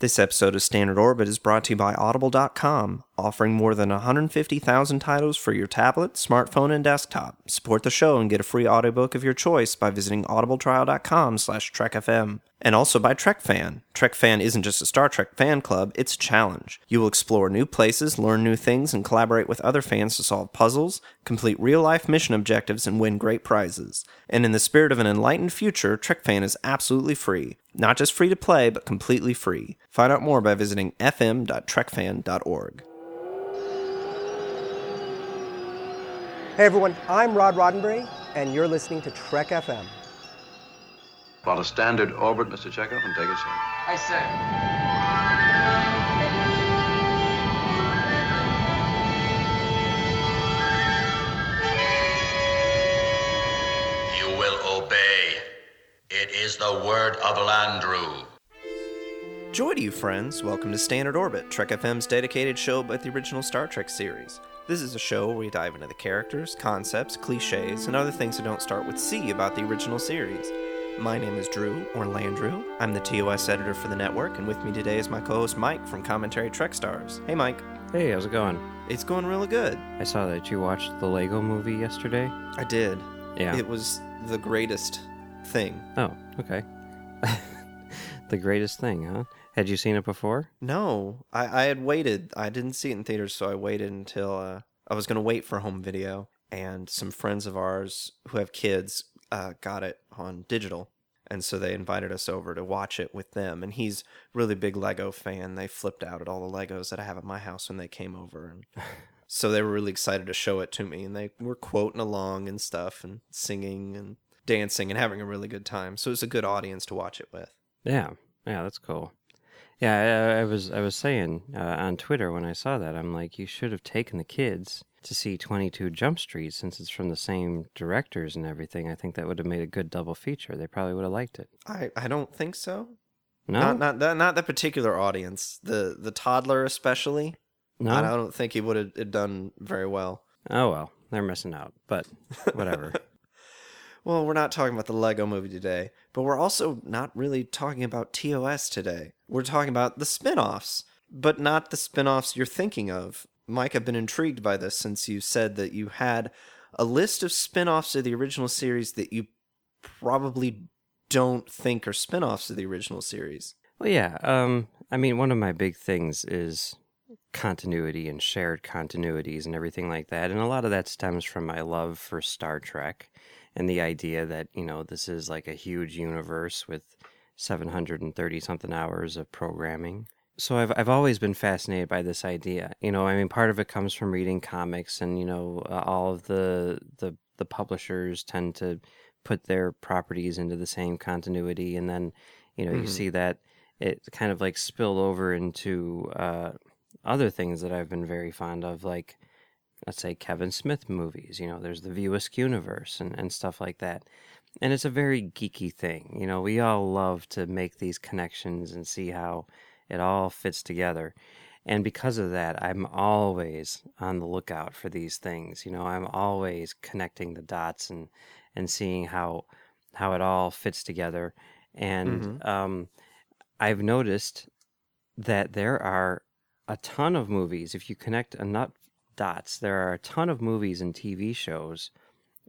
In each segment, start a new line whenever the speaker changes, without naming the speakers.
This episode of Standard Orbit is brought to you by Audible.com, offering more than 150,000 titles for your tablet, smartphone, and desktop. Support the show and get a free audiobook of your choice by visiting audibletrial.com slash trekfm. And also by TrekFan. TrekFan isn't just a Star Trek fan club, it's a challenge. You will explore new places, learn new things, and collaborate with other fans to solve puzzles, complete real-life mission objectives, and win great prizes. And in the spirit of an enlightened future, TrekFan is absolutely free. Not just free to play, but completely free. Find out more by visiting fm.trekfan.org.
Hey everyone, I'm Rod Roddenberry, and you're listening to Trek FM.
Plot a standard orbit, Mr. Chekhov, and take us in.
I say.
You will obey. It is the word of Landru.
Joy to you, friends. Welcome to Standard Orbit, Trek FM's dedicated show about the original Star Trek series. This is a show where we dive into the characters, concepts, cliches, and other things that don't start with C about the original series. My name is Drew, or Landrew. I'm the TOS editor for the network, and with me today is my co host Mike from Commentary Trek Stars. Hey, Mike.
Hey, how's it going?
It's going really good.
I saw that you watched the Lego movie yesterday.
I did.
Yeah.
It was the greatest thing.
Oh, okay. the greatest thing, huh? Had you seen it before?
No, I, I had waited. I didn't see it in theaters, so I waited until uh, I was going to wait for home video. And some friends of ours who have kids uh, got it on digital. And so they invited us over to watch it with them. And he's really big Lego fan. They flipped out at all the Legos that I have at my house when they came over. And so they were really excited to show it to me. And they were quoting along and stuff and singing and dancing and having a really good time. So it was a good audience to watch it with.
Yeah, yeah, that's cool. Yeah, I, I was I was saying uh, on Twitter when I saw that, I'm like, you should have taken the kids to see 22 Jump Street since it's from the same directors and everything. I think that would have made a good double feature. They probably would have liked it.
I, I don't think so.
No,
Not not that not that particular audience. The the toddler especially.
no.
I don't think he would have done very well.
Oh well, they're missing out. But whatever.
Well, we're not talking about the Lego movie today, but we're also not really talking about TOS today. We're talking about the spin-offs, but not the spin-offs you're thinking of. Mike, I've been intrigued by this since you said that you had a list of spin-offs of the original series that you probably don't think are spin-offs of the original series.
Well, yeah. Um, I mean, one of my big things is continuity and shared continuities and everything like that. And a lot of that stems from my love for Star Trek and the idea that, you know, this is like a huge universe with 730 something hours of programming. So I've I've always been fascinated by this idea. You know, I mean, part of it comes from reading comics, and you know, uh, all of the the the publishers tend to put their properties into the same continuity, and then you know, you see that it kind of like spilled over into uh, other things that I've been very fond of, like let's say Kevin Smith movies. You know, there's the View Askew universe and, and stuff like that. And it's a very geeky thing. You know, we all love to make these connections and see how it all fits together. And because of that, I'm always on the lookout for these things. You know, I'm always connecting the dots and, and seeing how how it all fits together. And um, I've noticed that there are a ton of movies. If you connect enough dots, there are a ton of movies and TV shows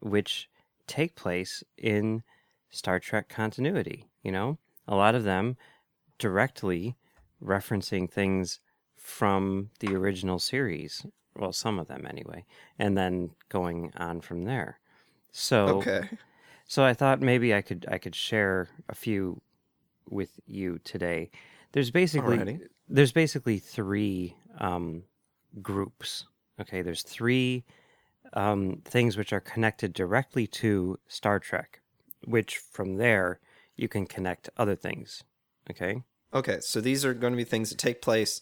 which take place in Star Trek continuity. You know, a lot of them directly referencing things from the original series. Well, some of them anyway, and then going on from there. So,
Okay.
so I thought maybe I could I could share a few with you today. There's basically
Alrighty.
there's basically three um, groups. Okay, there's three um, things which are connected directly to Star Trek, which from there you can connect other things. Okay,
Okay, so these are going to be things that take place,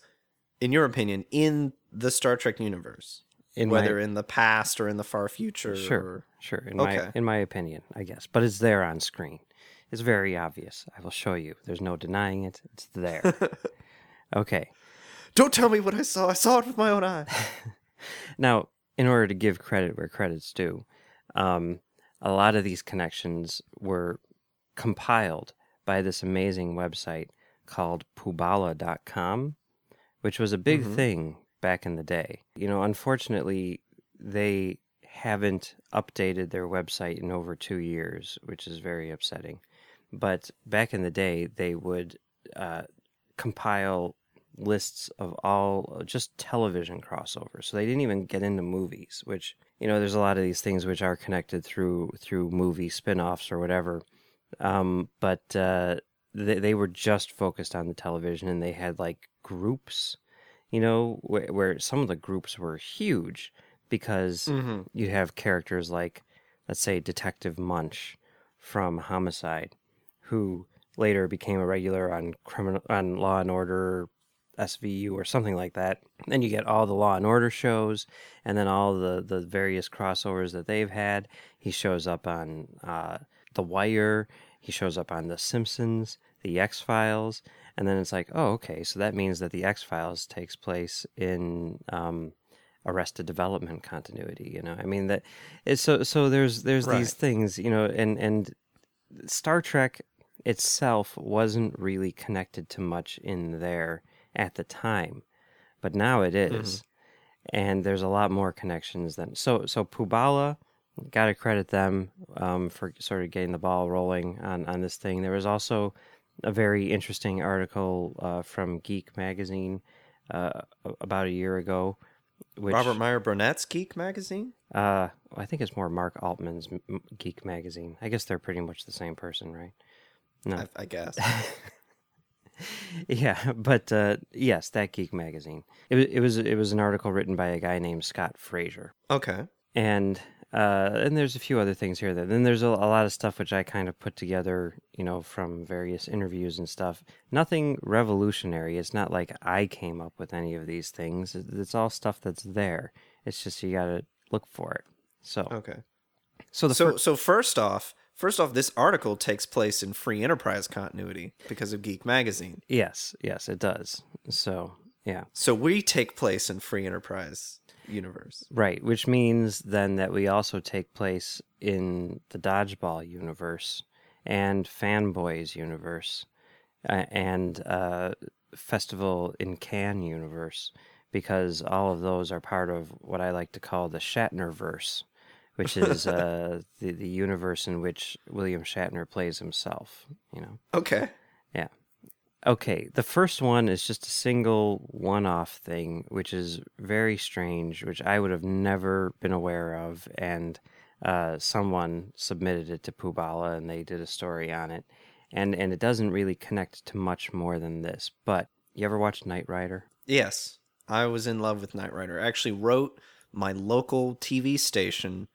in your opinion, in the Star Trek universe,
in my-
whether in the past or in the far future.
Sure,
or-
sure. In my in my opinion, I guess, but it's there on screen. It's very obvious. I will show you. There's no denying it. It's there. okay.
Don't tell me what I saw. I saw it with my own eyes.
Now, in order to give credit where credit's due, um, a lot of these connections were compiled by this amazing website called Poobala.com, which was a big
Mhm.
thing back in the day. You know, unfortunately, they haven't updated their website in over two years, which is very upsetting. But back in the day, they would uh, compile lists of all just television crossovers. So they didn't even get into movies, which you know, there's a lot of these things which are connected through through movie spin-offs or whatever. Um, but uh, they they were just focused on the television, and they had like groups, you know, where, where some of the groups were huge because
Mm-hmm.
you have characters like, let's say, Detective Munch from Homicide, who later became a regular on criminal on Law and Order SVU or something like that. Then you get all the Law and Order shows, and then all the the various crossovers that they've had. He shows up on uh, The Wire. He shows up on The Simpsons, The X Files, and then it's like, oh, okay, so that means that The X Files takes place in um, Arrested Development continuity. You know, I mean that. It's so so. There's there's
Right.
these things, you know, and and Star Trek itself wasn't really connected to much in there at the time, but now it is. and there's a lot more connections than so. So Poobala, got to credit them um, for sort of getting the ball rolling on on this thing. There was also a very interesting article uh, from Geek Magazine uh, about a year ago. Which,
Robert Meyer Burnett's Geek Magazine.
uh, I think it's more Mark Altman's Geek Magazine. I guess they're pretty much the same person, right? No.
I, I guess.
yeah, but uh, yes, that Geek Magazine. It, wa- it was it was an article written by a guy named Scott Fraser,
okay.
and uh, and there's a few other things here. That then there's a, a lot of stuff which I kind of put together, you know, from various interviews and stuff. Nothing revolutionary. It's not like I came up with any of these things. It's all stuff that's there. It's just you got to look for it. So
Okay.
so the
so
fir-
so first off, first off, this article takes place in Free Enterprise continuity because of Geek Magazine.
yes yes it does. So yeah.
So we take place in Free Enterprise universe.
Right, which means then that we also take place in the Dodgeball universe and Fanboys universe uh, and uh, Festival in Cannes universe because all of those are part of what I like to call the Shatnerverse, which is uh, the the universe in which William Shatner plays himself. You know.
Okay.
Yeah. Okay, the first one is just a single one off thing, which is very strange, which I would have never been aware of. And uh, someone submitted it to Poobala and they did a story on it. And, and it doesn't really connect to much more than this. But you ever watch Knight Rider?
Yes, I was in love with Knight Rider. I actually wrote my local TV station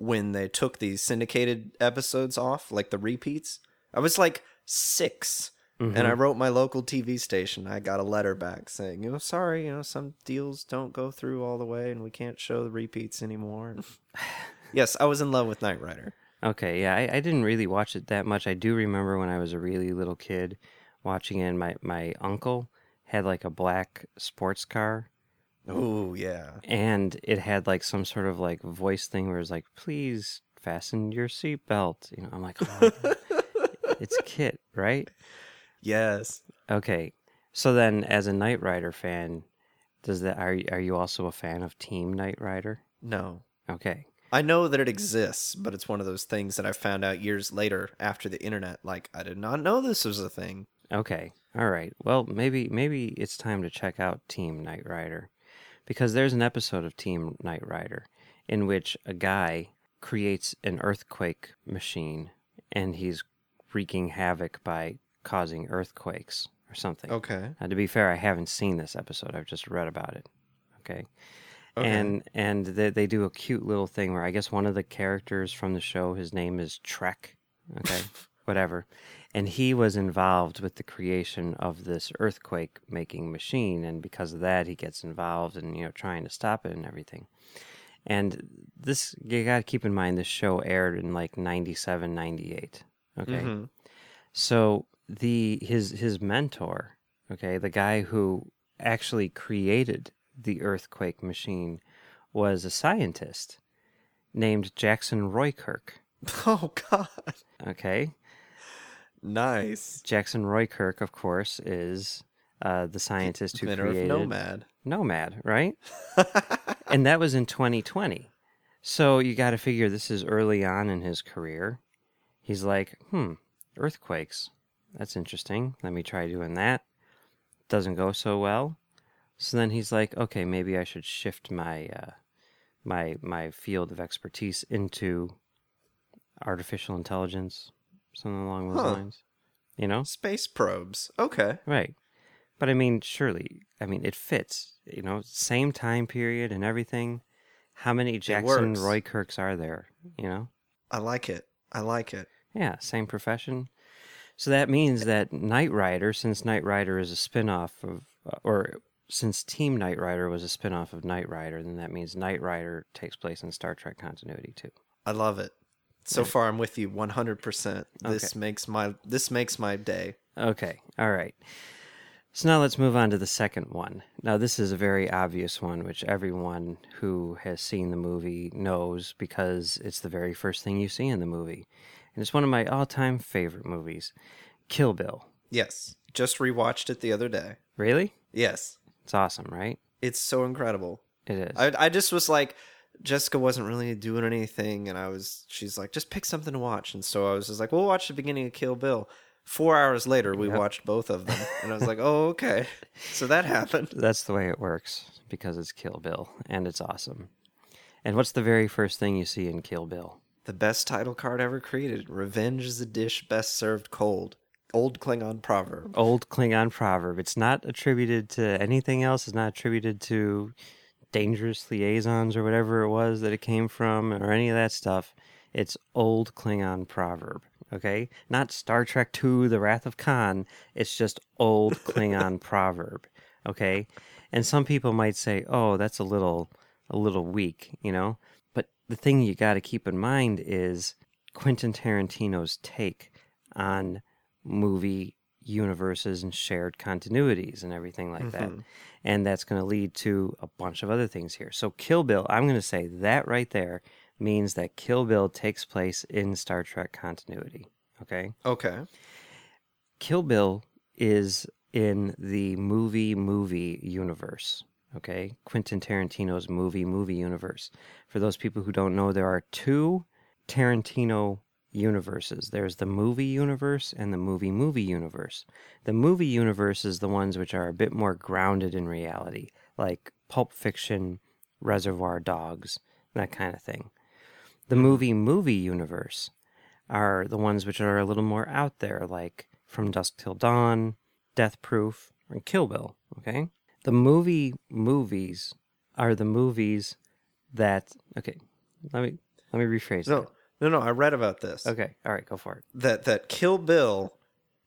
when they took these syndicated episodes off, like the repeats. I was like 6 and I mm-hmm. wrote my local TV station. I got a letter back saying, "You know, sorry, you know, some deals don't go through all the way, and we can't show the repeats anymore." yes, I was in love with Knight Rider.
Okay, yeah, I, I didn't really watch it that much. I do remember when I was a really little kid watching it, and my, my uncle had like a black sports car
Oh yeah,
and it had like some sort of like voice thing where it's like, "Please fasten your seatbelt." You know, I'm like, oh, "It's Kit, right?"
yes.
Okay, so then as a Knight Rider fan, does that are are you also a fan of Team Knight Rider?
No,
Okay,
I know that it exists, but it's one of those things that I found out years later after the internet. Like I did not know this was a thing.
okay, all right. Well, maybe maybe it's time to check out Team Knight Rider because there's an episode of Team Knight Rider in which a guy creates an earthquake machine and he's wreaking havoc by causing earthquakes or something.
Okay.
Uh, to be fair, I haven't seen this episode. I've just read about it. Okay. And and they, they do a cute little thing where I guess one of the characters from the show, his name is Trek. Okay. Whatever. And he was involved with the creation of this earthquake making machine. And because of that, he gets involved in, you know, trying to stop it and everything. And this, you got to keep in mind, this show aired in like 97, 98. Okay.
Mhm.
So the his his mentor, okay, the guy who actually created the earthquake machine was a scientist named Jackson Roykirk.
Oh God.
Okay.
Nice.
Jackson Roykirk, of course, is uh, the scientist who
Inventor
created
Nomad.
Nomad, right? and that was in 2020. So you got to figure this is early on in his career. He's like, hmm, earthquakes. That's interesting. Let me try doing that. Doesn't go so well. So then he's like, okay, maybe I should shift my uh, my my field of expertise into artificial intelligence, something along those
Huh.
lines. You know?
Space probes. Okay.
Right. But I mean, surely, I mean, it fits. You know, same time period and everything. How many Jackson. Roykirks are there? You know?
I like it. I like it.
Yeah, same profession. So that means that Knight Rider, since Knight Rider is a spin-off of, or since Team Knight Rider was a spin-off of Knight Rider, then that means Knight Rider takes place in Star Trek continuity too.
I love it. So far, I'm with you 100%. This
Okay.
makes my this makes my day.
Okay, all right. So now let's move on to the second one. Now, this is a very obvious one, which everyone who has seen the movie knows because it's the very first thing you see in the movie. And it's one of my all time favorite movies Kill Bill.
Yes. Just rewatched it the other day.
Really?
Yes.
It's awesome, right?
It's so incredible.
It is.
I I just was like Jessica wasn't really doing anything and I was she's like just pick something to watch and so I was just like we'll watch the beginning of Kill Bill. 4 hours later we
Yep.
watched both of them and I was like, "Oh, okay." So that happened.
That's the way it works because it's Kill Bill and it's awesome. And what's the very first thing you see in Kill Bill?
The best title card ever created. Revenge is a dish best served cold. Old Klingon proverb.
old Klingon proverb. It's not attributed to anything else. It's not attributed to dangerous liaisons or whatever it was that it came from or any of that stuff. It's old Klingon proverb. Okay, not Star Trek II: The Wrath of Khan. It's just old Klingon proverb. Okay, and some people might say, "Oh, that's a little, a little weak," you know. But the thing you got to keep in mind is Quentin Tarantino's take on movie universes and shared continuities and everything like that. Mm-hmm. And that's going to lead to a bunch of other things here. So, Kill Bill, I'm going to say that right there means that Kill Bill takes place in Star Trek continuity. Okay?
Okay.
Kill Bill is in the movie movie universe. Okay, Quentin Tarantino's movie movie universe. For those people who don't know, there are two Tarantino universes. There's the movie universe and the movie movie universe. The movie universe is the ones which are a bit more grounded in reality, like Pulp Fiction, Reservoir Dogs, that kind of thing. The hmm. movie movie universe are the ones which are a little more out there, like From Dusk Till Dawn, Death Proof, and Kill Bill. Okay? The movie movies are the movies that okay, let me let me rephrase
No, no, no. I read about this.
Okay, all right, go for it.
That that Kill Bill,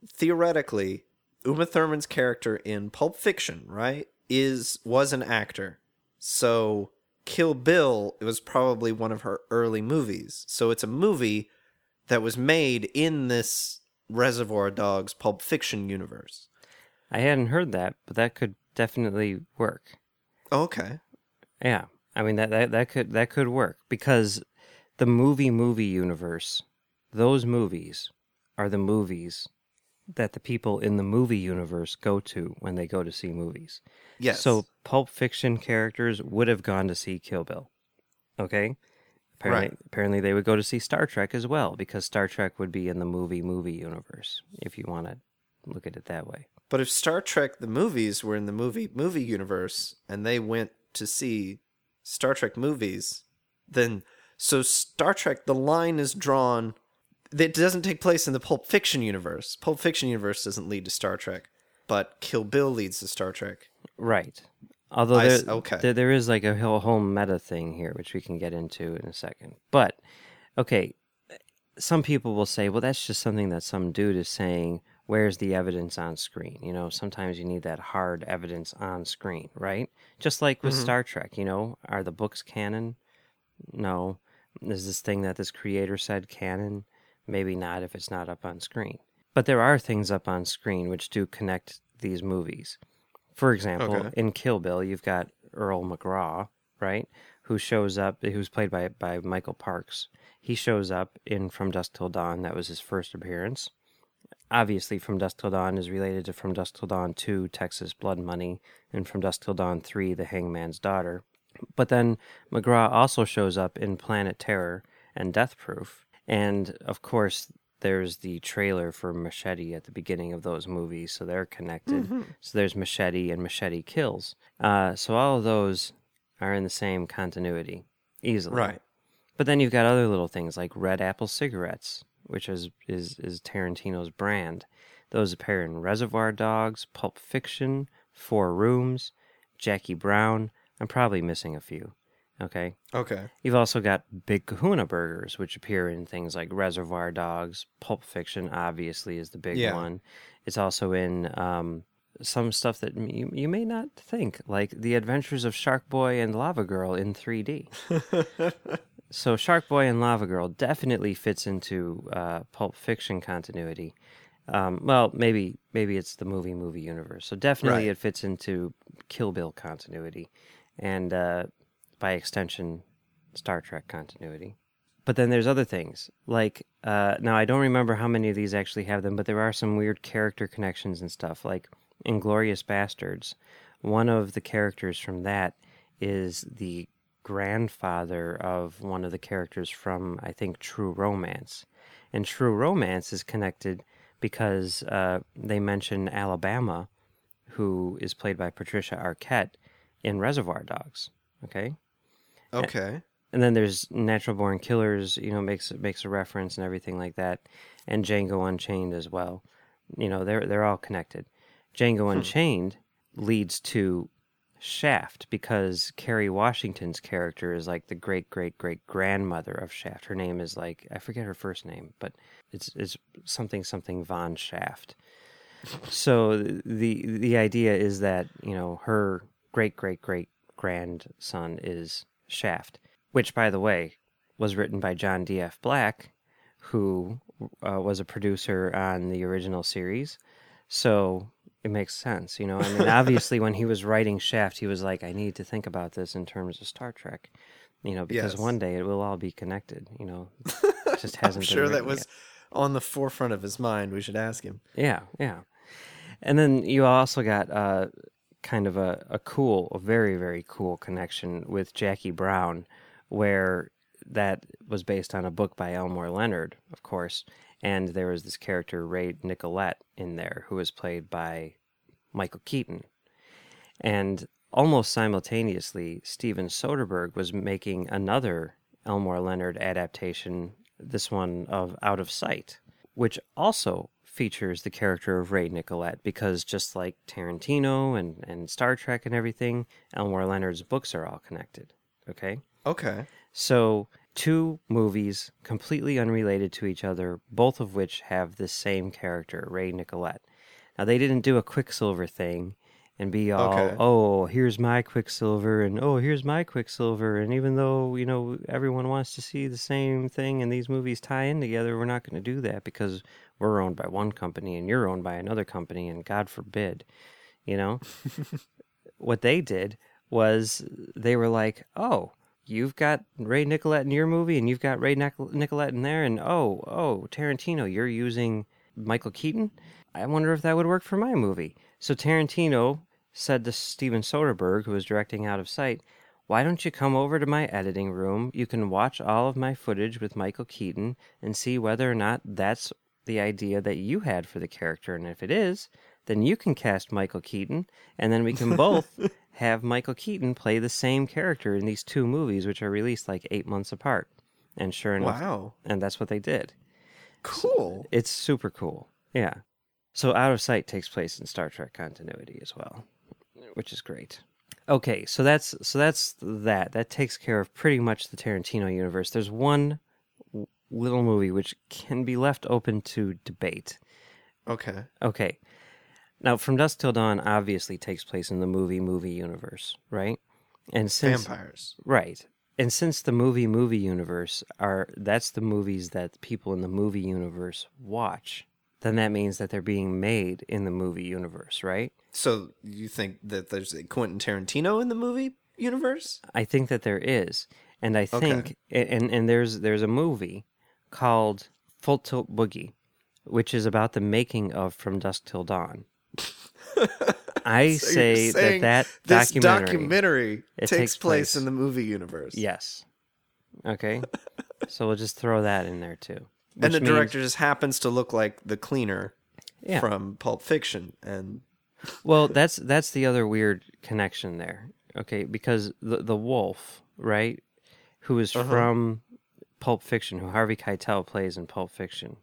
theoretically, Uma Thurman's character in Pulp Fiction, right, is was an actor. So Kill Bill it was probably one of her early movies. So it's a movie that was made in this Reservoir Dogs Pulp Fiction universe.
I hadn't heard that, but that could definitely work.
Okay.
Yeah. I mean that, that that could that could work because the movie movie universe, those movies are the movies that the people in the movie universe go to when they go to see movies.
Yes.
So Pulp Fiction characters would have gone to see Kill Bill. Okay? Apparently,
Right.
apparently they would go to see Star Trek as well because Star Trek would be in the movie movie universe if you want to look at it that way.
But if Star Trek the movies were in the movie movie universe and they went to see Star Trek movies, then so Star Trek the line is drawn it doesn't take place in the Pulp Fiction universe. Pulp Fiction universe doesn't lead to Star Trek, but Kill Bill leads to Star Trek.
Right. Although
I
there,
okay.
there, there is like a whole, whole meta thing here, which we can get into in a second. But, okay, some people will say, well, that's just something that some dude is saying. Where's the evidence on screen? You know, sometimes you need that hard evidence on screen, right? Just like with
Mm-hmm.
Star Trek, you know, are the books canon? No. Is this thing that this creator said canon? Maybe not if it's not up on screen. But there are things up on screen which do connect these movies. For example,
Okay.
in Kill Bill, you've got Earl McGraw, right? Who shows up, who's played by, by Michael Parks. He shows up in From Dusk Till Dawn. That was his first appearance. obviously From Dusk Till Dawn is related to From Dusk Till Dawn 2, Texas Blood Money, and From Dusk Till Dawn 3, The Hangman's Daughter. But then McGraw also shows up in Planet Terror and Death Proof. And of course, there's the trailer for Machete at the beginning of those movies, so they're connected. So there's Machete and Machete Kills. Uh, so all of those are in the same continuity easily.
Right.
But then you've got other little things like Red Apple cigarettes, which is is is Tarantino's brand. Those appear in Reservoir Dogs, Pulp Fiction, Four Rooms, Jackie Brown. I'm probably missing a few. Okay.
Okay.
You've also got Big Kahuna burgers, which appear in things like Reservoir Dogs, Pulp Fiction, obviously, is the big
Yeah.
one. It's also in um, some stuff that you, you may not think, like The Adventures of Shark Boy and Lava Girl in 3D. so, Shark Boy and Lava Girl definitely fits into uh, Pulp Fiction continuity. Um, well, maybe maybe it's the movie movie universe. So definitely
Right.
it fits into Kill Bill continuity, and uh, by extension, Star Trek continuity. But then there's other things like uh, now I don't remember how many of these actually have them, but there are some weird character connections and stuff. Like Inglourious Basterds, one of the characters from that is the grandfather of one of the characters from I think True Romance, and True Romance is connected because uh, they mention Alabama, who is played by Patricia Arquette in Reservoir Dogs. Okay.
Okay.
And then there's Natural Born Killers, you know, makes makes a reference and everything like that, and Django Unchained as well. You know, they're they're all connected. Django hmm. Unchained leads to Shaft because Kerry Washington's character is like the great great great grandmother of Shaft. Her name is like I forget her first name, but it's it's something something Von Shaft. So the the idea is that you know her great great great grandson is Shaft, which by the way was written by John D. F. Black, who uh, was a producer on the original series. So it makes sense, you know. I mean, obviously, when he was writing Shaft, he was like, "I need to think about this in terms of Star Trek," you know, because
Yes.
one day it will all be connected. You know, it just hasn't.
Sure that was
yet.
on the forefront of his mind. We should ask him.
Yeah, yeah. And then you also got uh, kind of a, a cool, a very, very cool connection with Jackie Brown, where that was based on a book by Elmore Leonard, of course. And there was this character, Ray Nicolette, in there, who was played by Michael Keaton. And almost simultaneously, Steven Soderbergh was making another Elmore Leonard adaptation, this one of Out of Sight, which also features the character of Ray Nicolette because just like Tarantino and, and Star Trek and everything, Elmore Leonard's books are all connected. Okay?
Okay.
So, two movies completely unrelated to each other, both of which have the same character, Ray Nicolette. Now, they didn't do a Quicksilver thing and be all,
Okay.
oh, here's my Quicksilver, and oh, here's my Quicksilver. And even though, you know, everyone wants to see the same thing and these movies tie in together, we're not going to do that because we're owned by one company and you're owned by another company, and God forbid, you know? what they did was they were like, oh, you've got Ray Nicolette in your movie, and you've got Ray Nic- Nicolette in there, and oh, oh, Tarantino, you're using Michael Keaton. I wonder if that would work for my movie. So Tarantino said to Steven Soderbergh, who was directing Out of Sight, why don't you come over to my editing room? You can watch all of my footage with Michael Keaton and see whether or not that's the idea that you had for the character. And if it is, then you can cast Michael Keaton, and then we can both have Michael Keaton play the same character in these two movies, which are released like eight months apart. And sure enough,
Wow.
and that's what they did.
Cool.
It's super cool. Yeah. So Out of Sight takes place in Star Trek continuity as well, which is great. Okay, so that's so that's that. That takes care of pretty much the Tarantino universe. There's one little movie which can be left open to debate.
Okay.
Okay. Now, From Dusk Till Dawn obviously takes place in the movie movie universe, right? And since
Vampires.
Right. And since the movie movie universe are that's the movies that people in the movie universe watch, then that means that they're being made in the movie universe, right?
So you think that there's a Quentin Tarantino in the movie universe?
I think that there is. And I think and and there's there's a movie called Full Tilt Boogie which is about the making of From Dusk Till Dawn. I
So
say that that
this
documentary,
documentary takes,
takes
place- in the movie universe.
Yes. Okay. so we'll just throw that in there too.
And the
means-
director just happens to look like the cleaner
Yeah.
from Pulp Fiction, and
Well, that's that's the other weird connection there. Okay, because the the wolf, right, who is
Uh-huh.
from Pulp Fiction, who Harvey Keitel plays in Pulp Fiction,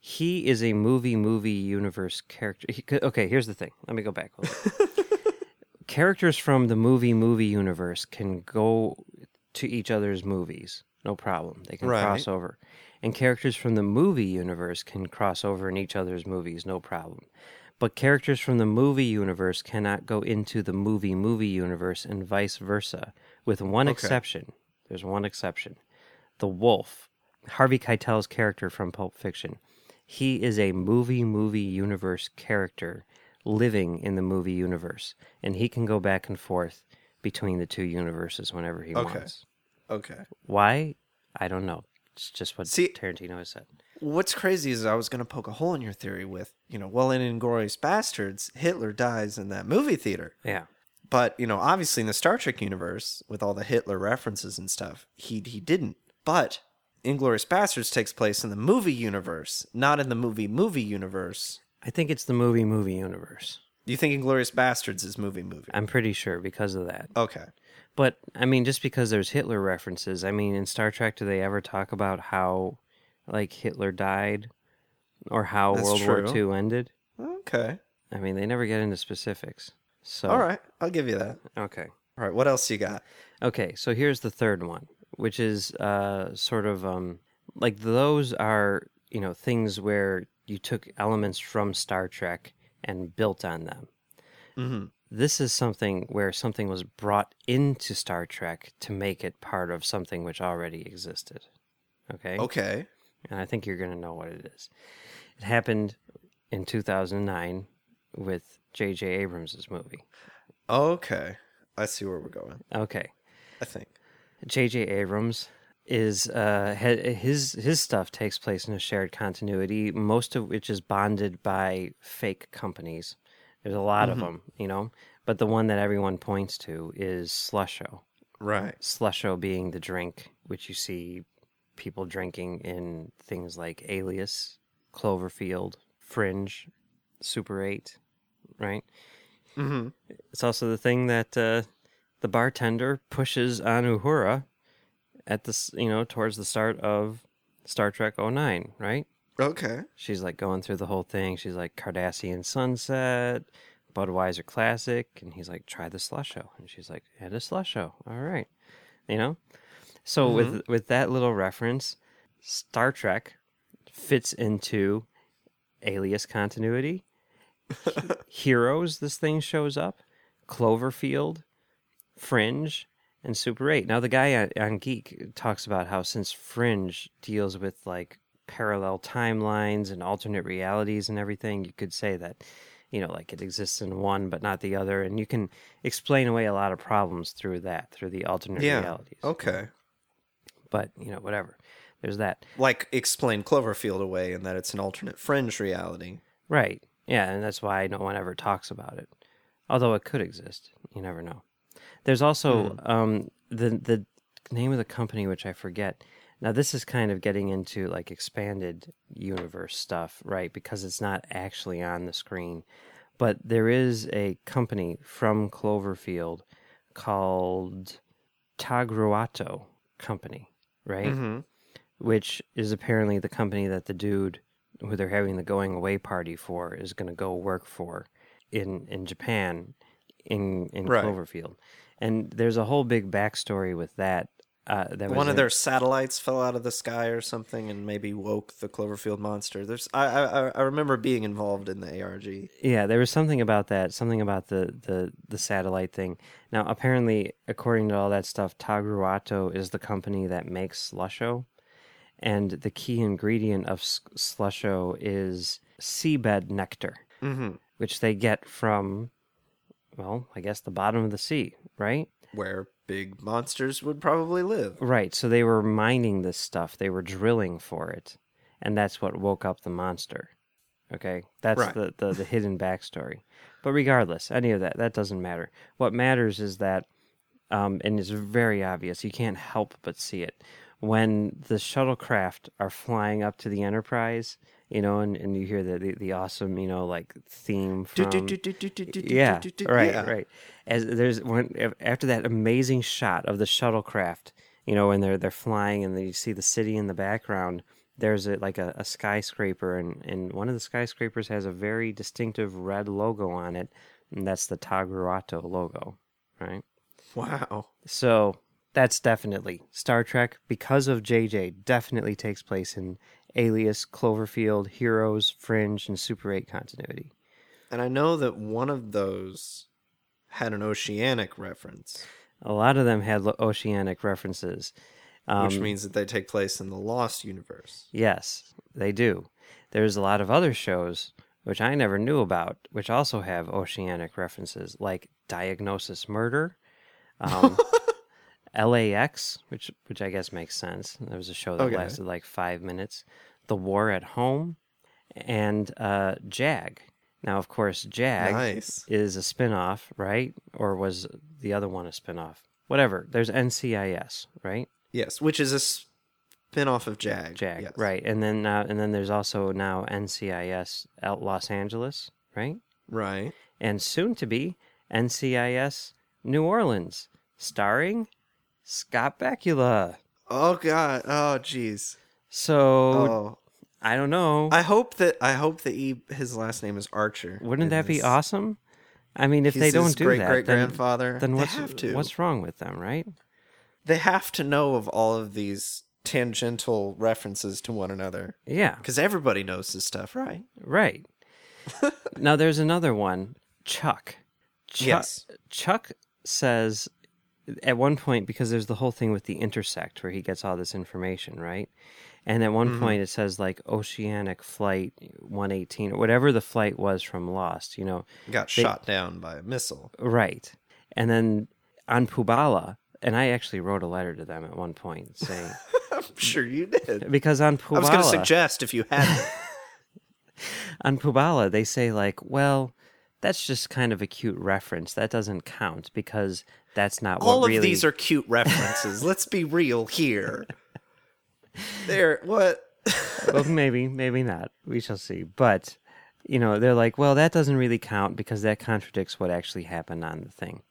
he is a movie movie universe character. He, okay, here's the thing. Let me go back. Characters from the movie movie universe can go to each other's movies, no problem. They can
Right.
cross over. And characters from the movie universe can cross over in each other's movies, no problem. But characters from the movie universe cannot go into the movie movie universe and vice versa, with one
Okay.
exception. There's one exception. The wolf, Harvey Keitel's character from Pulp Fiction. He is a movie movie universe character living in the movie universe, and he can go back and forth between the two universes whenever he
Okay.
wants.
okay.
Why? I don't know. It's just what
See-
Tarantino has said.
What's crazy is I was going to poke a hole in your theory with, you know, well, in Inglourious Basterds, Hitler dies in that movie theater.
Yeah.
But, you know, obviously in the Star Trek universe, with all the Hitler references and stuff, he, he didn't. But Inglourious Basterds takes place in the movie universe, not in the movie movie universe.
I think it's the movie movie universe.
You think Inglourious Basterds is movie movie?
I'm pretty sure because of that.
Okay.
But I mean, just because there's Hitler references, I mean, in Star Trek, do they ever talk about how, like, Hitler died, or how
That's
World War
true.
II ended?
Okay.
I mean, they never get into specifics. So
All right. I'll give you that.
okay,
All right. What else you got?
okay. So here's the third one, which is uh, sort of um, like those are you know things where you took elements from Star Trek and built on them.
Mm-hmm.
This is something where something was brought into Star Trek to make it part of something which already existed. Okay.
Okay.
And I think you're going to know what it is. It happened in 2009 with J.J. Abrams' movie.
Okay. I see where we're going.
Okay.
I think.
J.J. Abrams is uh his his stuff takes place in a shared continuity, most of which is bonded by fake companies. There's a lot of them, you know, but the one that everyone points to is Slusho.
Right.
Slusho being the drink which you see people drinking in things like Alias, Cloverfield, Fringe, Super 8, right?
Mm-hmm.
It's also the thing that uh, the bartender pushes on Uhura at this, you know, towards the start of Star Trek 09, right?
Okay.
She's like going through the whole thing. She's like Cardassian Sunset, Budweiser Classic, and he's like, try the Slusho, and she's like, add a Slusho. All right, you know. So with mm-hmm. with that little reference, Star Trek fits into Alias continuity. Heroes, this thing shows up. Cloverfield, Fringe, and Super 8. Now, the guy on, on Geek talks about how since Fringe deals with like parallel timelines and alternate realities and everything, you could say that, you know, like it exists in one but not the other. And you can explain away a lot of problems through that, through the alternate
Yeah.
realities.
Okay.
But, you know, whatever. There's that.
Like explain Cloverfield away and that it's an alternate fringe reality.
Right. Yeah, and that's why no one ever talks about it. Although it could exist. You never know. There's also um, the the name of the company which I forget. Now this is kind of getting into like expanded universe stuff, right? Because it's not actually on the screen. But there is a company from Cloverfield called Tagruato Company, right?
Mm-hmm.
which is apparently the company that the dude who they're having the going away party for is going to go work for in in Japan in in
Right.
Cloverfield. And there's a whole big backstory with that. Uh,
One of
in-
their satellites fell out of the sky or something and maybe woke the Cloverfield monster. There's I I, I remember being involved in the ARG.
Yeah, there was something about that, something about the the the satellite thing. Now, apparently, according to all that stuff, Tagruato is the company that makes Slusho, and the key ingredient of Slusho is seabed nectar,
Mm-hmm.
which they get from, well, I guess the bottom of the sea, right?
Where big monsters would probably live.
Right. So they were mining this stuff. They were drilling for it, and that's what woke up the monster. Okay, that's
Right.
the, the the hidden backstory. But regardless, any of that that doesn't matter. What matters is that, um, and it's very obvious. You can't help but see it when the shuttlecraft are flying up to the Enterprise. You know, and, and you hear the, the the awesome you know like theme from yeah, right,
Yeah.
right. As there's one after that amazing shot of the shuttlecraft, you know, when they're they're flying and you see the city in the background. There's a, like a, a skyscraper, and, and one of the skyscrapers has a very distinctive red logo on it, and that's the Tagruato logo, right?
Wow.
So that's definitely Star Trek because of JJ. Definitely takes place in Alias, Cloverfield, Heroes, Fringe, and Super Eight continuity.
And I know that one of those had an oceanic reference,
A lot of them had oceanic references. Um,
which means that they take place in the Lost universe.
yes, they do. There's a lot of other shows which I never knew about, which also have oceanic references, like Diagnosis Murder, um, LAX, which which I guess makes sense. There was a show that
Okay.
lasted like five minutes. The War at Home, and uh, Jag. Now, of course, Jag
Nice.
is a spin-off, right? Or was the other one a spin-off? Whatever. There's NCIS, right?
Yes, which is a spin-off of Jag.
Jag,
yes.
right? And then uh, and then there's also now NCIS out Los Angeles, right?
Right.
And soon to be NCIS New Orleans, starring Scott Bakula.
Oh god. Oh jeez.
So
Oh.
I don't know.
I hope that I hope that he his last name is Archer.
Wouldn't that be awesome? I mean, if they don't do
great
that,
great
then,
grandfather.
then
They
what's
have to.
what's wrong with them, right?
They have to know of all of these tangential references to one another
Yeah,
because everybody knows this stuff, right?
right. now there's another one, Chuck. Chuck
Yes.
Chuck says at one point because there's the whole thing with the intersect where he gets all this information, right? And at
Mm-hmm.
one point it says like Oceanic Flight 118 or whatever the flight was from Lost, you know.
Got
They-
shot down by a missile.
Right. And then on Poobala, and I actually wrote a letter to them at one point saying
I'm sure you did.
because on Poobala
I was going to suggest if you hadn't.
on Poobala, they say like, well, that's just kind of a cute reference. That doesn't count because that's not what
all of
really.
these are cute references. Let's be real here. There, what?
well, maybe, maybe not. We shall see. But you know, they're like, well, that doesn't really count because that contradicts what actually happened on the thing.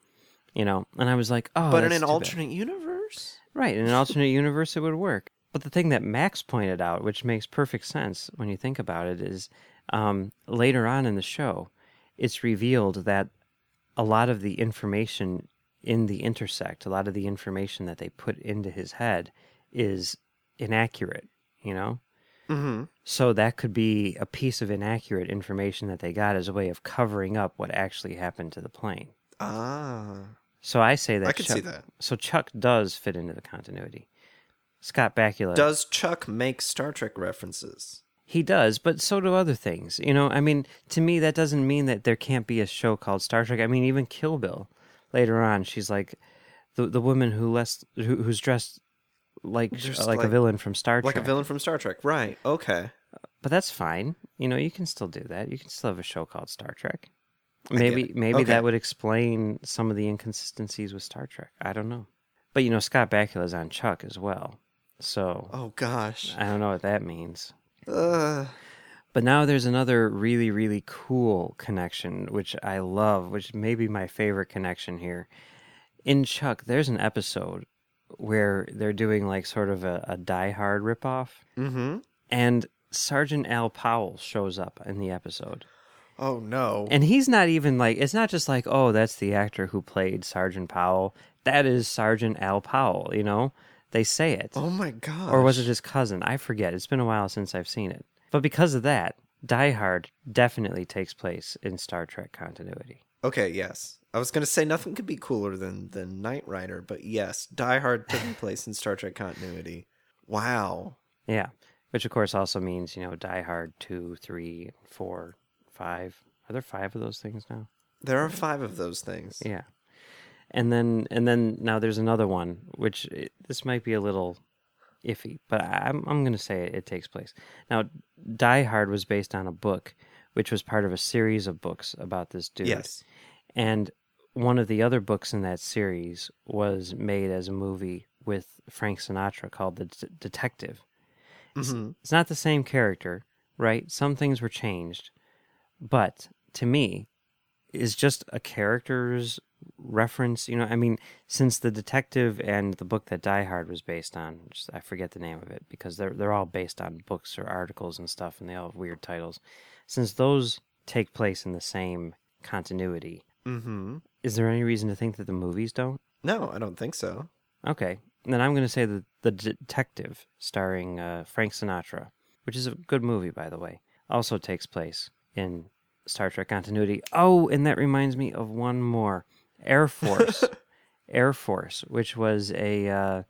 You know, and I was like, oh,
but in an
too bad.
alternate universe,
Right, in an alternate universe, it would work. But the thing that Max pointed out, which makes perfect sense when you think about it, is um, later on in the show, it's revealed that a lot of the information in the intersect, a lot of the information that they put into his head is inaccurate, you know?
mm-hmm.
So that could be a piece of inaccurate information that they got as a way of covering up what actually happened to the plane.
ah,
So I say that
I could
Chuck,
see that.
So Chuck does fit into the continuity. Scott Bakula
Does Chuck make Star Trek references?
He does, but so do other things. You know, I mean, to me, that doesn't mean that there can't be a show called Star Trek. I mean, even Kill Bill, later on, she's like the the woman who less who, who's dressed like
Just
like, a villain from Star Trek.
Like a villain from Star Trek, right? Okay.
but that's fine. You know, you can still do that. You can still have a show called Star Trek.
get
Maybe
it.
maybe
Okay.
that would explain some of the inconsistencies with Star Trek. I don't know. But you know, Scott Bakula's on Chuck as well, so
Oh gosh.
I don't know what that means.
Uh,
But now there's another really, really cool connection, which I love, which may be my favorite connection here. In Chuck, there's an episode where they're doing like sort of a, a Die Hard ripoff,
mm-hmm.
and Sergeant Al Powell shows up in the episode.
Oh no.
And he's not even like, it's not just like, oh, that's the actor who played Sergeant Powell. That is Sergeant Al Powell, you know? They say it.
oh my god.
Or was it his cousin? I forget. It's been a while since I've seen it. But because of that, Die Hard definitely takes place in Star Trek continuity.
Okay, yes. I was gonna say nothing could be cooler than than Knight Rider, but yes, Die Hard taking place in Star Trek continuity. Wow.
Yeah. Which, of course, also means, you know, Die Hard 2, 3, 4, 5. Are there five of those things now?
There are five of those things.
Yeah. And then, and then now there's another one, which eh, this might be a little iffy, but I'm I'm gonna say it, it takes place. Now, Die Hard was based on a book, which was part of a series of books about this dude.
Yes.
And one of the other books in that series was made as a movie with Frank Sinatra called The D- Detective. It's, mm-hmm. it's not the same character, right? Some things were changed, but to me, is just a character's reference. You know, I mean, since the detective and the book that Die Hard was based on, I forget the name of it because they're they're all based on books or articles and stuff, and they all have weird titles. Since those take place in the same continuity,
Mm-hmm.
is there any reason to think that the movies don't?
No, I don't think so.
Okay, then I'm going to say that the detective, starring uh, Frank Sinatra, which is a good movie by the way, also takes place in Star Trek continuity. Oh, and that reminds me of one more, Air Force, Air Force, which was a uh,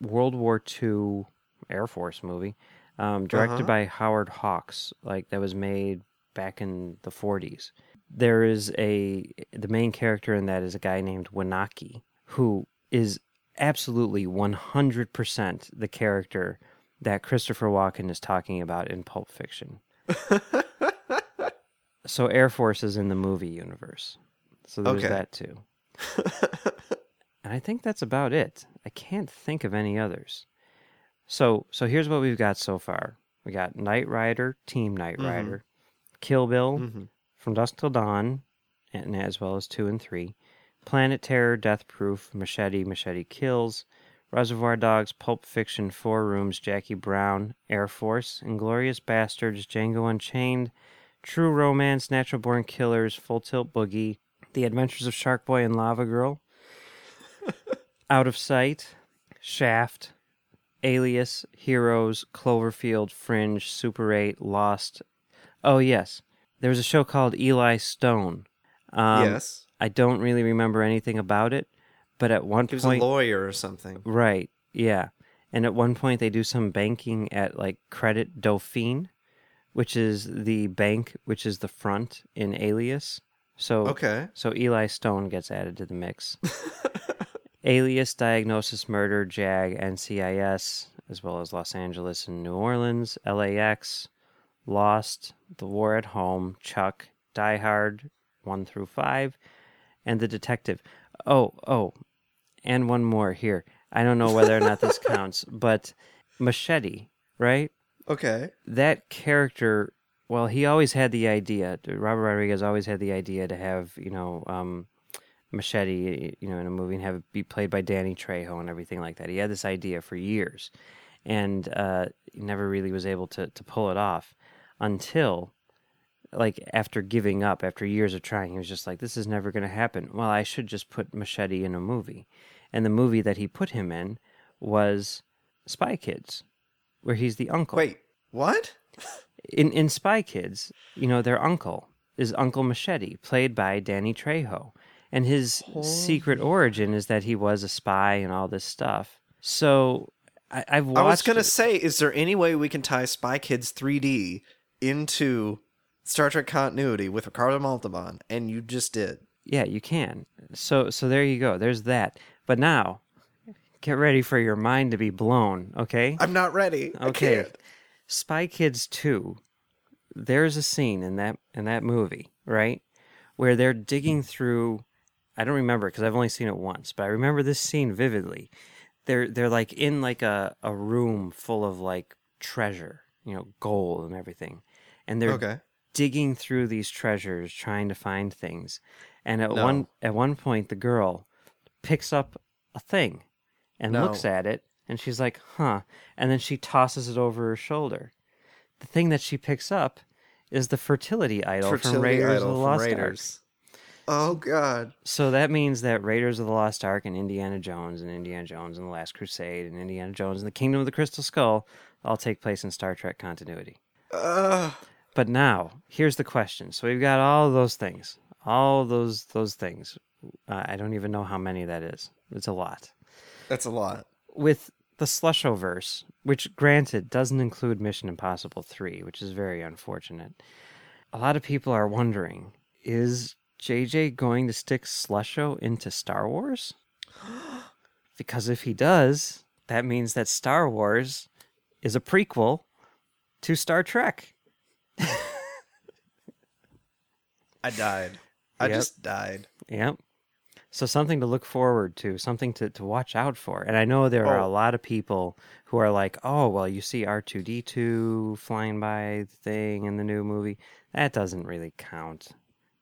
World War II Air Force movie, um, directed
Uh-huh.
by Howard Hawks, like that was made back in the 40s. There is a the main character in that is a guy named Winocki who is absolutely 100% the character that Christopher Walken is talking about in Pulp Fiction. so Air Force is in the movie universe. So there's
Okay.
that too. and I think that's about it. I can't think of any others. So so here's what we've got so far. We got Knight Rider, Team Knight Rider, Kill Bill,
Mhm.
From Dusk Till Dawn, and as well as two and three, Planet Terror, Death Proof, Machete, Machete Kills, Reservoir Dogs, Pulp Fiction, Four Rooms, Jackie Brown, Air Force, Inglourious Basterds, Django Unchained, True Romance, Natural Born Killers, Full Tilt Boogie, The Adventures of Shark Boy and Lava Girl, Out of Sight, Shaft, Alias, Heroes, Cloverfield, Fringe, Super 8, Lost. Oh, yes. There was a show called Eli Stone. Um,
yes.
I don't really remember anything about it, but at one point
He was a lawyer or something.
Right, yeah. And at one point, they do some banking at like Credit Dauphine, which is the bank, which is the front in Alias. So
Okay.
so Eli Stone gets added to the mix. Alias, Diagnosis, Murder, JAG, NCIS, as well as Los Angeles and New Orleans, LAX, Lost, The War at Home, Chuck, Die Hard, 1 through 5, and The Detective. Oh, oh, and one more here. I don't know whether or not this counts, but Machete, right?
Okay.
that character well he always had the idea robert rodriguez always had the idea to have you know um machete you know in a movie and have it be played by danny trejo and everything like that. He had this idea for years and uh he never really was able to to pull it off until like after giving up after years of trying he was just like this is never going to happen. Well i should just put machete in a movie. And the movie that he put him in was spy kids where he's the uncle.
Wait, what?
In in Spy Kids, you know, their uncle is Uncle Machete, played by Danny Trejo, and his secret origin is that he was a spy and all this stuff. So I, I've watched.
I was gonna
it.
say, is there any way we can tie Spy Kids 3D into Star Trek continuity with Ricardo Montalban? And you just did.
yeah, you can. So so there you go. There's that. But now, get ready for your mind to be blown. Okay.
I'm not ready. I
Okay. Spy Kids 2, there's a scene in that in that movie, right? Where they're digging through I don't remember because I've only seen it once, but I remember this scene vividly. They're they're like in like a, a room full of like treasure, you know, gold and everything. And they're
Okay.
digging through these treasures trying to find things. And at
No.
one at one point the girl picks up a thing and
No.
looks at it and she's like, "Huh." And then she tosses it over her shoulder. The thing that she picks up is the fertility idol from Raiders
idol
of the Lost Ark.
Oh God.
So that means that Raiders of the Lost Ark and Indiana Jones and Indiana Jones and the Last Crusade and Indiana Jones and the Kingdom of the Crystal Skull all take place in Star Trek continuity.
Uh,
But now, here's the question. So we've got all those things, all those those things. Uh, I don't even know how many that is. It's a lot.
that's a lot.
With the Slushoverse, which granted doesn't include Mission Impossible 3, which is very unfortunate. A lot of people are wondering, is JJ going to stick Slusho into Star Wars? Because if he does, that means that Star Wars is a prequel to Star Trek.
I died. I
Yep.
just died.
Yep. So something to look forward to, something to, to watch out for. And I know there are a
Oh.
lot of people who are like, oh, well, you see R2D2 flying by the thing in the new movie. That doesn't really count.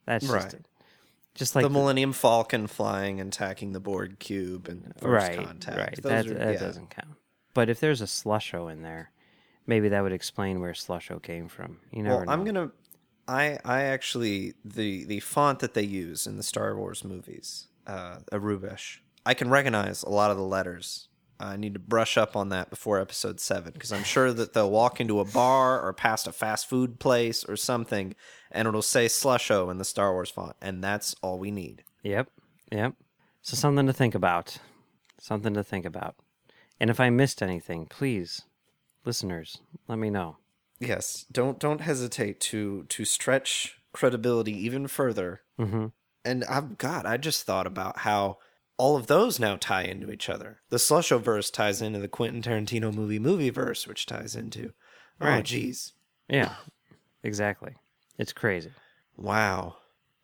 That's just,
Right.
just like
the
the-
Millennium Falcon flying and attacking the Borg cube and first
right,
contact.
right.
Those
That,
are-
that
yeah.
doesn't count. But if there's a Slusho in there, maybe that would explain where Slusho came from. You never
Well,
know.
I'm gonna. I I actually the the font that they use in the Star Wars movies, uh, Aurebesh. I can recognize a lot of the letters. I need to brush up on that before episode seven because I'm sure that they'll walk into a bar or past a fast food place or something, and it'll say Slusho in the Star Wars font, and that's all we need.
Yep. Yep. So something to think about. Something to think about. And if I missed anything, please, listeners, let me know.
Yes, don't don't hesitate to to stretch credibility even further.
Mm-hmm.
And I've God, I just thought about how all of those now tie into each other. The Slusho verse ties into the Quentin Tarantino movie movie verse, which ties into. Oh,
Right.
jeez.
Yeah. Exactly. It's crazy.
Wow.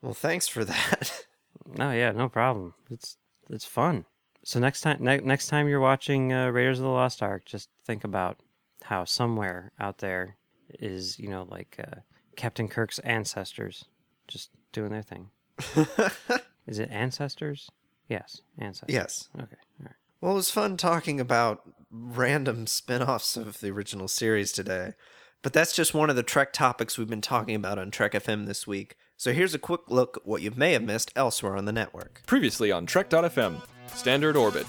Well, thanks for that.
No, yeah, no problem. It's it's fun. So next time, ne- next time you're watching uh, Raiders of the Lost Ark, just think about how somewhere out there is, you know, like uh, Captain Kirk's ancestors, just doing their thing. is it ancestors? Yes, ancestors.
yes.
Okay. All right.
Well, it was fun talking about random spin-offs of the original series today. But that's just one of the Trek topics we've been talking about on Trek FM this week. So here's a quick look at what you may have missed elsewhere on the network.
Previously on Trek.fm, Standard Orbit.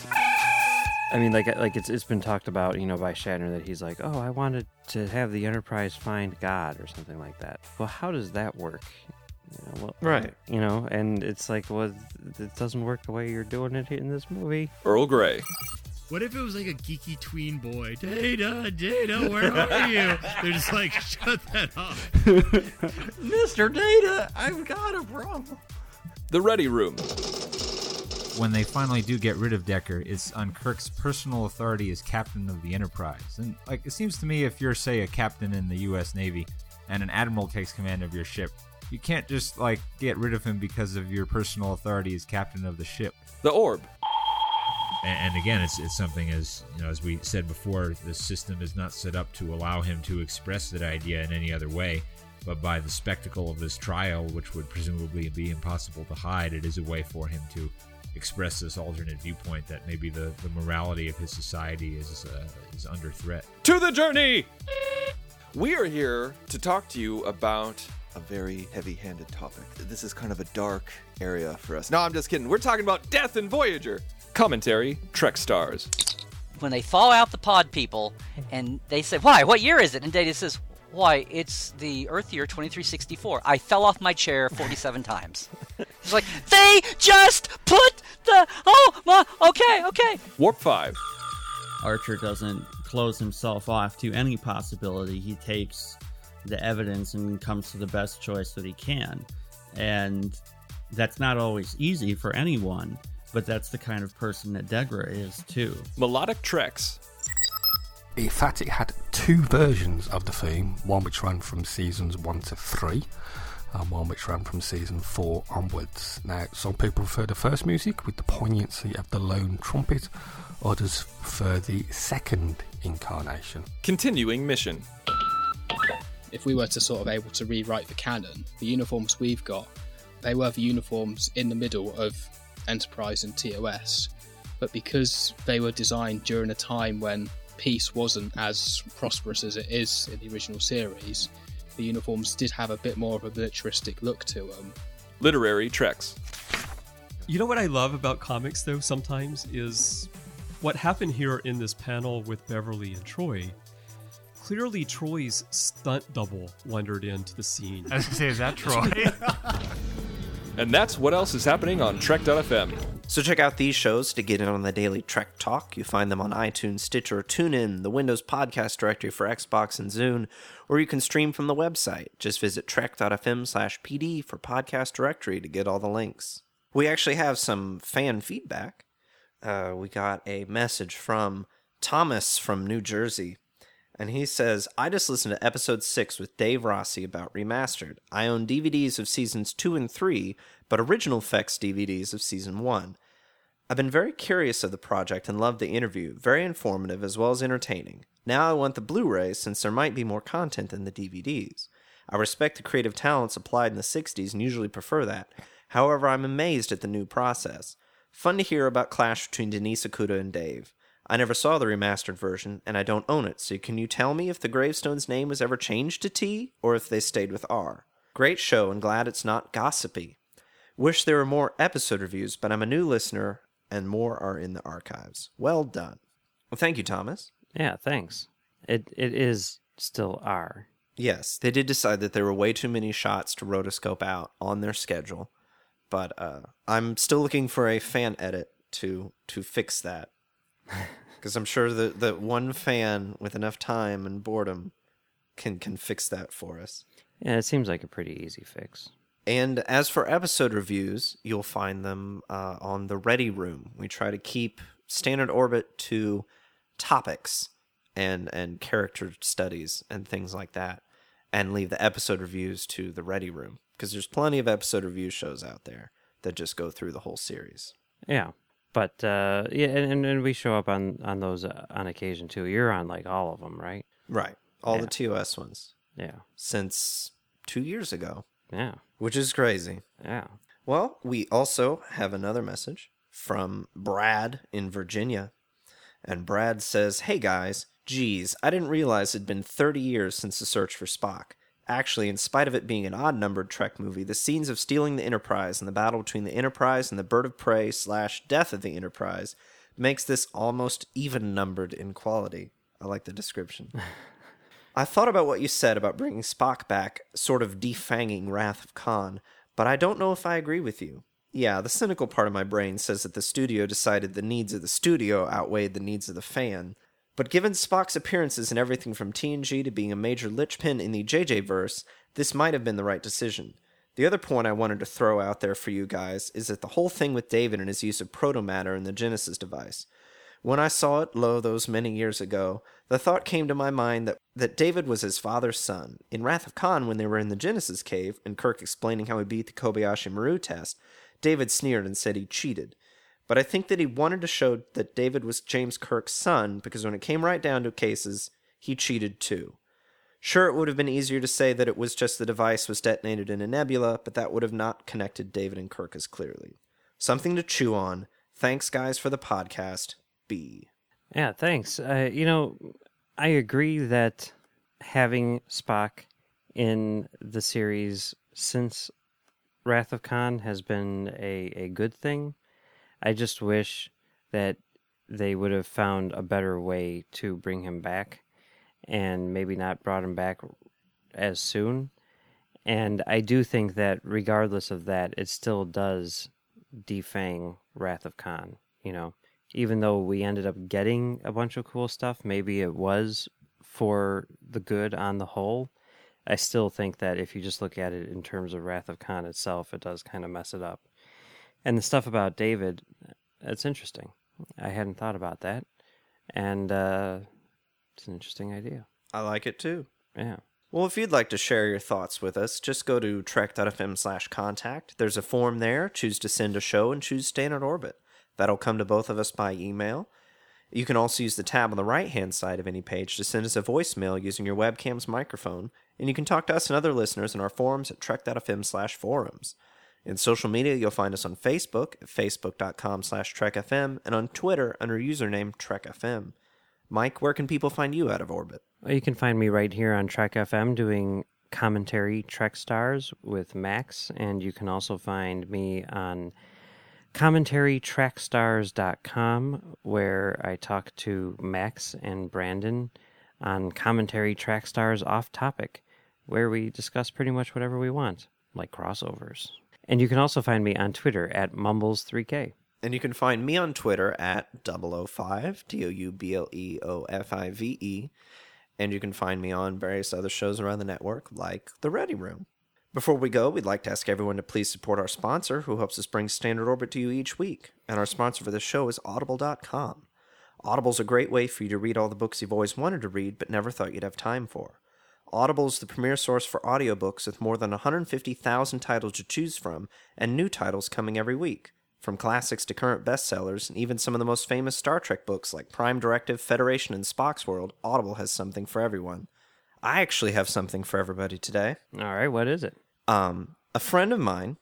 I mean, like, like it's it's been talked about, you know, by Shatner that he's like, oh, I wanted to have the Enterprise find God or something like that. Well, how does that work? You know, well,
Right.
You know, and it's like, well, it doesn't work the way you're doing it in this movie.
Earl Grey.
What if it was like a geeky tween boy? Data, Data, where are you? They're just like, shut that off.
Mr. Data, I've got a problem.
The Ready Room.
when they finally do get rid of Decker, it's on Kirk's personal authority as captain of the Enterprise. And like it seems to me if you're say a captain in the US Navy and an admiral takes command of your ship, you can't just like get rid of him because of your personal authority as captain of the ship.
The Orb.
And, and again, it's, it's something as you know, as we said before, the system is not set up to allow him to express that idea in any other way. But by the spectacle of this trial, which would presumably be impossible to hide, it is a way for him to express this alternate viewpoint that maybe the, the morality of his society is uh, is under threat.
To the journey! We are here to talk to you about a very heavy handed topic. This is kind of a dark area for us. No, I'm just kidding. We're talking about death and Voyager. Commentary Trek Stars.
when they thaw out the pod people and they say, Why? What year is it? And Data says, Why, it's the Earth year 2364. I fell off my chair 47 times. It's like, They just put the. Oh, my. Okay, okay.
Warp 5.
Archer doesn't close himself off to any possibility. He takes the evidence and comes to the best choice that he can. And that's not always easy for anyone, but that's the kind of person that Degra is too.
Melodic Treks.
In fact, it had two versions of the theme one which ran from seasons 1 to 3, and one which ran from season 4 onwards. Now, some people prefer the first music with the poignancy of the lone trumpet, others prefer the second incarnation.
Continuing mission.
If we were to sort of able to rewrite the canon, the uniforms we've got, they were the uniforms in the middle of Enterprise and TOS. But because they were designed during a time when peace wasn't as prosperous as it is in the original series, the uniforms did have a bit more of a militaristic look to them.
Literary Treks.
You know what I love about comics, though, sometimes is what happened here in this panel with Beverly and Troi. Clearly, Troi's stunt double wandered into the scene.
I was gonna say, is that Troi?
And that's what else is happening on Trek.fm.
So check out these shows to get in on the daily Trek Talk. You find them on iTunes, Stitcher, TuneIn, the Windows Podcast Directory for Xbox and Zune, or you can stream from the website. Just visit trek.fm slash PD for podcast directory to get all the links. We actually have some fan feedback. Uh, we got a message from Thomas from New Jersey. And he says, I just listened to episode 6 with Dave Rossi about Remastered. I own DVDs of seasons 2 and 3, but original effects DVDs of season 1. I've been very curious of the project and loved the interview, very informative as well as entertaining. Now I want the Blu ray since there might be more content than the DVDs. I respect the creative talents applied in the 60s and usually prefer that. However, I'm amazed at the new process. Fun to hear about clash between Denise Okuda and Dave. I never saw the remastered version, and I don't own it, so can you tell me if the gravestone's name was ever changed to T, or if they stayed with R? Great show, and glad it's not gossipy. Wish there were more episode reviews, but I'm a new listener, and more are in the archives. Well done. Well, thank you, Thomas.
Yeah, thanks. It it is still R.
Yes, they did decide that there were way too many shots to rotoscope out on their schedule, but uh, I'm still looking for a fan edit to to fix that because I'm sure that that one fan with enough time and boredom can can fix that for us.
Yeah, it seems like a pretty easy fix.
And as for episode reviews, you'll find them uh, on the Ready Room. We try to keep Standard Orbit to topics and and character studies and things like that, and leave the episode reviews to the Ready Room because there's plenty of episode review shows out there that just go through the whole series.
Yeah, but uh, yeah, and, and we show up on on those uh, on occasion too. You're on like all of them, right?
Right, all
Yeah.
the TOS ones.
Yeah.
since two years ago.
Yeah.
which is crazy.
Yeah.
Well, we also have another message from Brad in Virginia. And Brad says, Hey guys, geez, I didn't realize it'd been 30 years since the search for Spock. Actually, in spite of it being an odd numbered Trek movie, the scenes of stealing the Enterprise and the battle between the Enterprise and the Bird of Prey slash Death of the Enterprise makes this almost even numbered in quality. I like the description. I thought about what you said about bringing Spock back, sort of defanging Wrath of Khan, but I don't know if I agree with you. Yeah, the cynical part of my brain says that the studio decided the needs of the studio outweighed the needs of the fan. But given Spock's appearances in everything from TNG to being a major linchpin in the JJ verse, this might have been the right decision. The other point I wanted to throw out there for you guys is that the whole thing with David and his use of protomatter in the Genesis device. When I saw it, lo, those many years ago, the thought came to my mind that, that David was his father's son. In Wrath of Khan, when they were in the Genesis cave, and Kirk explaining how he beat the Kobayashi Maru test, David sneered and said he cheated. But I think that he wanted to show that David was James Kirk's son because when it came right down to cases, he cheated too. Sure, it would have been easier to say that it was just the device was detonated in a nebula, but that would have not connected David and Kirk as clearly. Something to chew on. Thanks, guys, for the podcast. B.
Yeah, thanks. Uh, you know, I agree that having Spock in the series since Wrath of Khan has been a, a good thing. I just wish that they would have found a better way to bring him back and maybe not brought him back as soon. And I do think that regardless of that, it still does defang Wrath of Khan, you know even though we ended up getting a bunch of cool stuff, maybe it was for the good on the whole. I still think that if you just look at it in terms of Wrath of Khan itself, it does kind of mess it up. And the stuff about David, it's interesting. I hadn't thought about that. And uh, it's an interesting idea.
I like it too.
Yeah.
Well, if you'd like to share your thoughts with us, just go to trek.fm slash contact. There's a form there. Choose to send a show and choose Standard Orbit. That'll come to both of us by email. You can also use the tab on the right hand side of any page to send us a voicemail using your webcam's microphone, and you can talk to us and other listeners in our forums at trek.fm slash forums. In social media, you'll find us on Facebook at facebook.com slash trekfm and on Twitter under username trekfm. Mike, where can people find you out of orbit?
Well, you can find me right here on Trek FM doing commentary Trek Stars with Max, and you can also find me on commentarytrackstars.com where I talk to Max and Brandon on commentary track stars off topic where we discuss pretty much whatever we want like crossovers. And you can also find me on Twitter at Mumbles3K.
And you can find me on Twitter at 005, D O U B L E O F I V E. And you can find me on various other shows around the network, like The Ready Room. Before we go, we'd like to ask everyone to please support our sponsor, who helps us bring Standard Orbit to you each week. And our sponsor for this show is Audible.com. Audible's a great way for you to read all the books you've always wanted to read but never thought you'd have time for. Audible is the premier source for audiobooks with more than 150,000 titles to choose from and new titles coming every week. From classics to current bestsellers, and even some of the most famous Star Trek books like Prime Directive, Federation, and Spock's World, Audible has something for everyone. I actually have something for everybody today.
All right, what is it?
Um, a friend of mine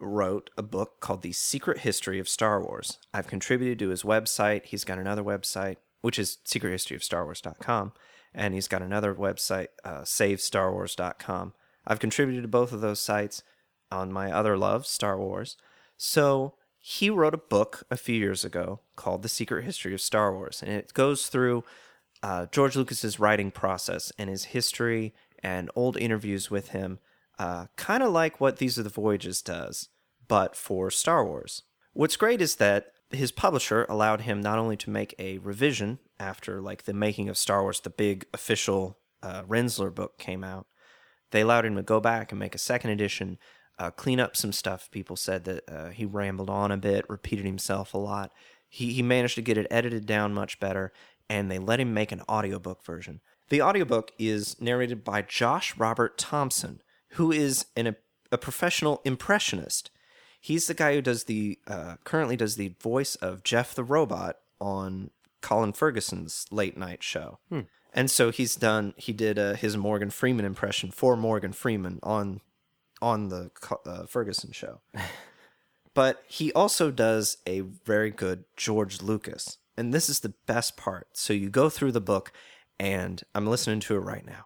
wrote a book called The Secret History of Star Wars. I've contributed to his website. He's got another website, which is secrethistoryofstarwars.com, and he's got another website, uh, savestarwars.com. I've contributed to both of those sites on my other love, Star Wars. So he wrote a book a few years ago called The Secret History of Star Wars, and it goes through uh, George Lucas's writing process and his history and old interviews with him, uh, kind of like what These Are the Voyages does, but for Star Wars. What's great is that his publisher allowed him not only to make a revision after like the making of Star Wars, the big official uh, Rinzler book came out, they allowed him to go back and make a second edition, uh, clean up some stuff. People said that uh, he rambled on a bit, repeated himself a lot. He, he managed to get it edited down much better, and they let him make an audiobook version. The audiobook is narrated by Josh Robert Thompson, who is an, a, a professional impressionist. He's the guy who does the uh, currently does the voice of Geoff the robot on Colin Ferguson's late night show.
Hmm.
And so he's done. He did uh, his Morgan Freeman impression for Morgan Freeman on on the uh, Ferguson show. but he also does a very good George Lucas, and this is the best part. So you go through the book, and I'm listening to it right now,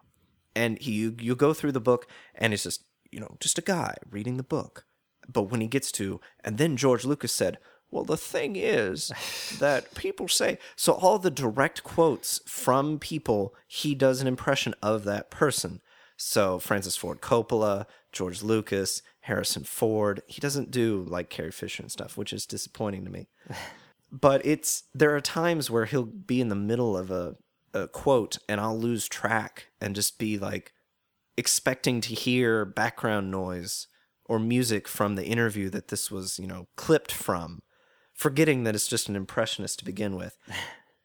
and he you, you go through the book, and it's just you know just a guy reading the book. But when he gets to, and then George Lucas said, well, the thing is that people say so. All the direct quotes from people, he does an impression of that person. So Francis Ford Coppola, George Lucas, Harrison Ford. He doesn't do like Carrie Fisher and stuff, which is disappointing to me. but it's there are times where he'll be in the middle of a, a quote and I'll lose track and just be like expecting to hear background noise or music from the interview that this was, you know, clipped from forgetting that it's just an impressionist to begin with.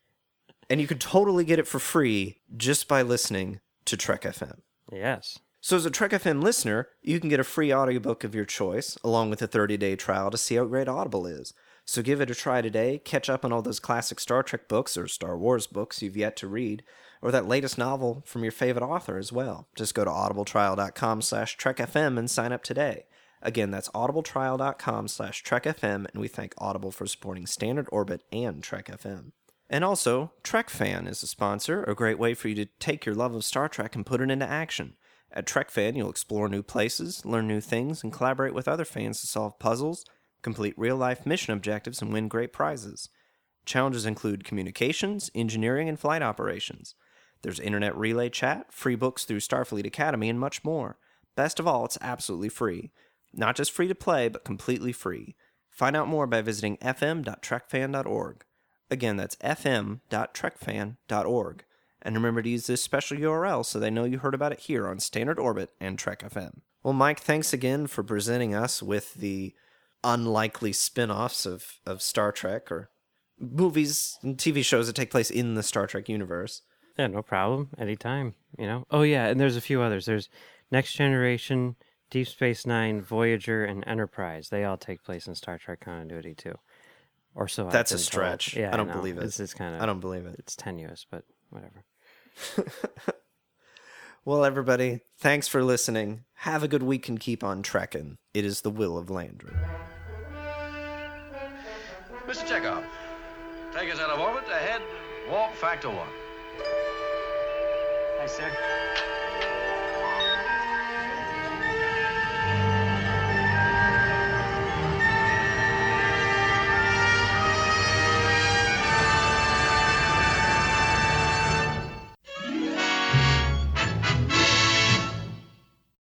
and you could totally get it for free just by listening to Trek FM.
Yes.
So, as a Trek FM listener, you can get a free audiobook of your choice, along with a 30 day trial to see how great Audible is. So, give it a try today, catch up on all those classic Star Trek books or Star Wars books you've yet to read, or that latest novel from your favorite author as well. Just go to audibletrial.com slash trekfm and sign up today. Again, that's audibletrial.com slash trekfm, and we thank Audible for supporting Standard Orbit and Trek FM. And also, TrekFan is a sponsor, a great way for you to take your love of Star Trek and put it into action. At TrekFan, you'll explore new places, learn new things, and collaborate with other fans to solve puzzles, complete real life mission objectives, and win great prizes. Challenges include communications, engineering, and flight operations. There's internet relay chat, free books through Starfleet Academy, and much more. Best of all, it's absolutely free. Not just free to play, but completely free. Find out more by visiting fm.trekfan.org. Again, that's fm.trekfan.org. And remember to use this special URL so they know you heard about it here on Standard Orbit and Trek FM. Well, Mike, thanks again for presenting us with the unlikely spin offs of, of Star Trek or movies and TV shows that take place in the Star Trek universe.
Yeah, no problem. Anytime, you know. Oh yeah, and there's a few others. There's Next Generation, Deep Space Nine, Voyager, and Enterprise. They all take place in Star Trek continuity too. Or so I've
That's a
been told.
stretch.
Yeah,
I don't
know.
believe it.
This is kind of.
I don't believe it.
It's tenuous, but whatever.
Well, everybody, thanks for listening. Have a good week and keep on trekking. It is the will of Landru.
Mr. Chekhov, take us out of orbit ahead, warp factor one.
Hi, sir.